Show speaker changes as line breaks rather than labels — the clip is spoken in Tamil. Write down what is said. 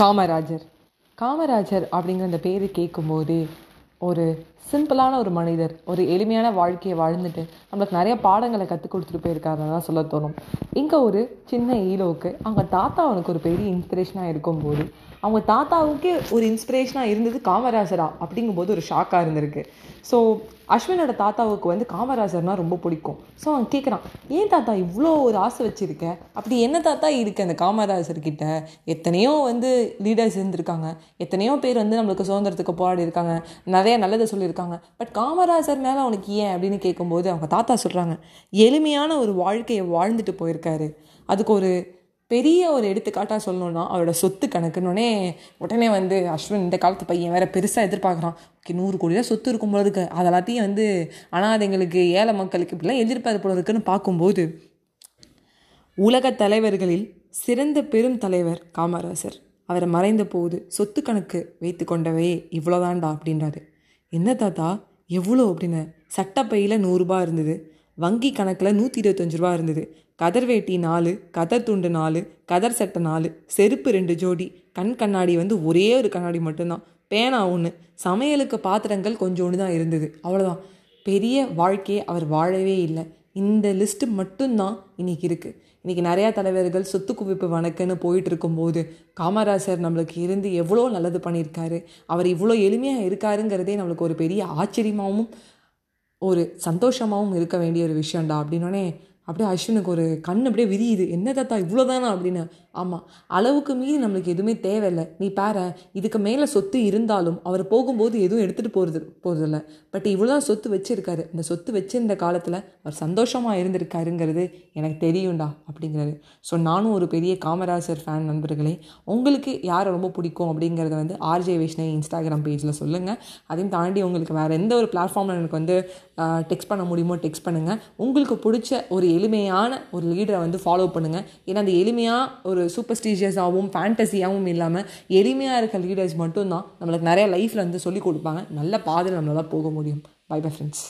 காமராஜர். காமராஜர் அப்படிங்கிற அந்த பேர் கேட்கும்போதே ஒரு சிம்பிளான ஒரு மனிதர் ஒரு எளிமையான வாழ்க்கையை வாழ்ந்துட்டு நம்மளுக்கு நிறைய பாடங்களை கற்றுக் கொடுத்துட்டு போயிருக்காருன்னு தான் சொல்ல தோணும். இங்கே ஒரு சின்ன ஈலோவுக்கு அவங்க தாத்தா அவனுக்கு ஒரு பெரிய இன்ஸ்பிரேஷனாக இருக்கும்போது அவங்க தாத்தாவுக்கே ஒரு இன்ஸ்பிரேஷனாக இருந்தது காமராஜரா அப்படிங்கும்போது ஒரு ஷாக்காக இருந்திருக்கு. ஸோ அஸ்வினோட தாத்தாவுக்கு வந்து காமராஜர்னா ரொம்ப பிடிக்கும். ஸோ அவன் கேட்குறான் ஏன் தாத்தா இவ்வளோ ஒரு ஆசை வச்சுருக்க? அப்படி என்ன தாத்தா இருக்குது அந்த காமராஜர்கிட்ட? எத்தனையோ வந்து லீடர்ஸ் இருந்திருக்காங்க. எத்தனையோ பேர் வந்து நம்மளுக்கு சுதந்திரத்துக்கு போராடி இருக்காங்க. நிறைய நல்லதை சொல்லியிருக்காங்க. பட் காமராஜர் மேலே அவனுக்கு ஏன்? அப்படின்னு கேட்கும்போது அவங்க தாத்தா சொல்கிறாங்க எளிமையான ஒரு வாழ்க்கையை வாழ்ந்துட்டு போயிருக்காரு. அதுக்கு ஒரு பெரிய ஒரு எடுத்துக்காட்டாக சொல்லணும்னா அவரோட சொத்து கணக்குன்னொடனே உடனே வந்து அஸ்வின் இந்த காலத்து பையன் வேற பெருசாக எதிர்பார்க்குறான். ஓகே நூறு கோடி தான் சொத்து இருக்கும் பொழுதுக்கு அது எல்லாத்தையும் வந்து அனாதைங்களுக்கு ஏழை மக்களுக்கு இப்படிலாம் எதிர்பார்ப்பு போல இருக்குன்னு பார்க்கும்போது உலக தலைவர்களில் சிறந்த பெரும் தலைவர் காமராசர். அவரை மறைந்த போது சொத்து கணக்கு வைத்து கொண்டவையே இவ்வளோதான்டா அப்படின்றாரு. என்ன தாத்தா எவ்வளோ அப்படின்னு சட்டப்பையில் நூறுரூபா இருந்தது. வங்கி கணக்கில் நூற்றி இருபத்தஞ்சு ரூபா இருந்தது. கதர் வேட்டி நாலு கதர் துண்டு நாலு கதர் சட்டை நாலு செருப்பு ரெண்டு ஜோடி. கண் கண்ணாடி வந்து ஒரே ஒரு கண்ணாடி மட்டும்தான். பேனா ஒன்று சமையலுக்கு பாத்திரங்கள் கொஞ்சோண்டு தான் இருந்தது. அவ்வளோதான் பெரிய வாழ்க்கையை அவர் வாழவே இல்லை. இந்த லிஸ்ட்டு மட்டும்தான் இன்றைக்கி இருக்குது இன்றைக்கி நிறையா தலைவர்கள் சொத்து குவிப்பு வணக்குன்னு போயிட்டு இருக்கும்போது காமராசர் நம்மளுக்கு இருந்து எவ்வளோ நல்லது பண்ணியிருக்காரு. அவர் இவ்வளோ எளிமையாக இருக்காருங்கிறதே நம்மளுக்கு ஒரு பெரிய ஆச்சரியமாகவும் ஒரு சந்தோஷமாகவும் இருக்க வேண்டிய ஒரு விஷயம்டா அப்படின்னோடனே அப்படியே அஸ்வினுக்கு ஒரு கண் அப்படியே விரியுது. என்ன தாத்தா இவ்வளோதானா அப்படின்னு. ஆமாம் அளவுக்கு மீறி நம்மளுக்கு எதுவுமே தேவையில்லை. நீ பாரு இதுக்கு மேலே சொத்து இருந்தாலும் அவர் போகும்போது எதுவும் எடுத்துகிட்டு போகிறது போகிறதில்ல பட் இவ்வளோ தான் சொத்து வச்சுருக்காரு. அந்த சொத்து வச்சிருந்த காலத்தில் அவர் சந்தோஷமாக இருந்திருக்காருங்கிறது எனக்கு தெரியும்டா அப்படிங்கிறாரு. ஸோ நானும் ஒரு பெரிய காமராஜர் ஃபேன் நண்பர்களே. உங்களுக்கு யாரை ரொம்ப பிடிக்கும் அப்படிங்கிறத வந்து ஆர்ஜே வைஷ்ணவி இன்ஸ்டாகிராம் பேஜில் சொல்லுங்கள் அதையும் தாண்டி உங்களுக்கு வேறு எந்த ஒரு பிளாட்ஃபார்மில் எனக்கு வந்து டெக்ஸ்ட் பண்ண முடியுமோ டெக்ஸ்ட் பண்ணுங்கள் உங்களுக்கு பிடிச்ச ஒரு எளிமையான ஒரு லீடரை வந்து ஃபாலோ பண்ணுங்கள் ஏன்னா அந்த எளிமையாக ஒரு சூப்பர்ஸ்டீஷியஸாகவும் ஃபேண்டசியாகவும் இல்லாமல் எளிமையாக இருக்க லீடர்ஸ் மட்டும்தான் நம்மளுக்கு நிறைய லைஃப்பில் வந்து சொல்லிக் கொடுப்பாங்க. நல்ல பாதையில் நம்மளால் போக முடியும். By bye friends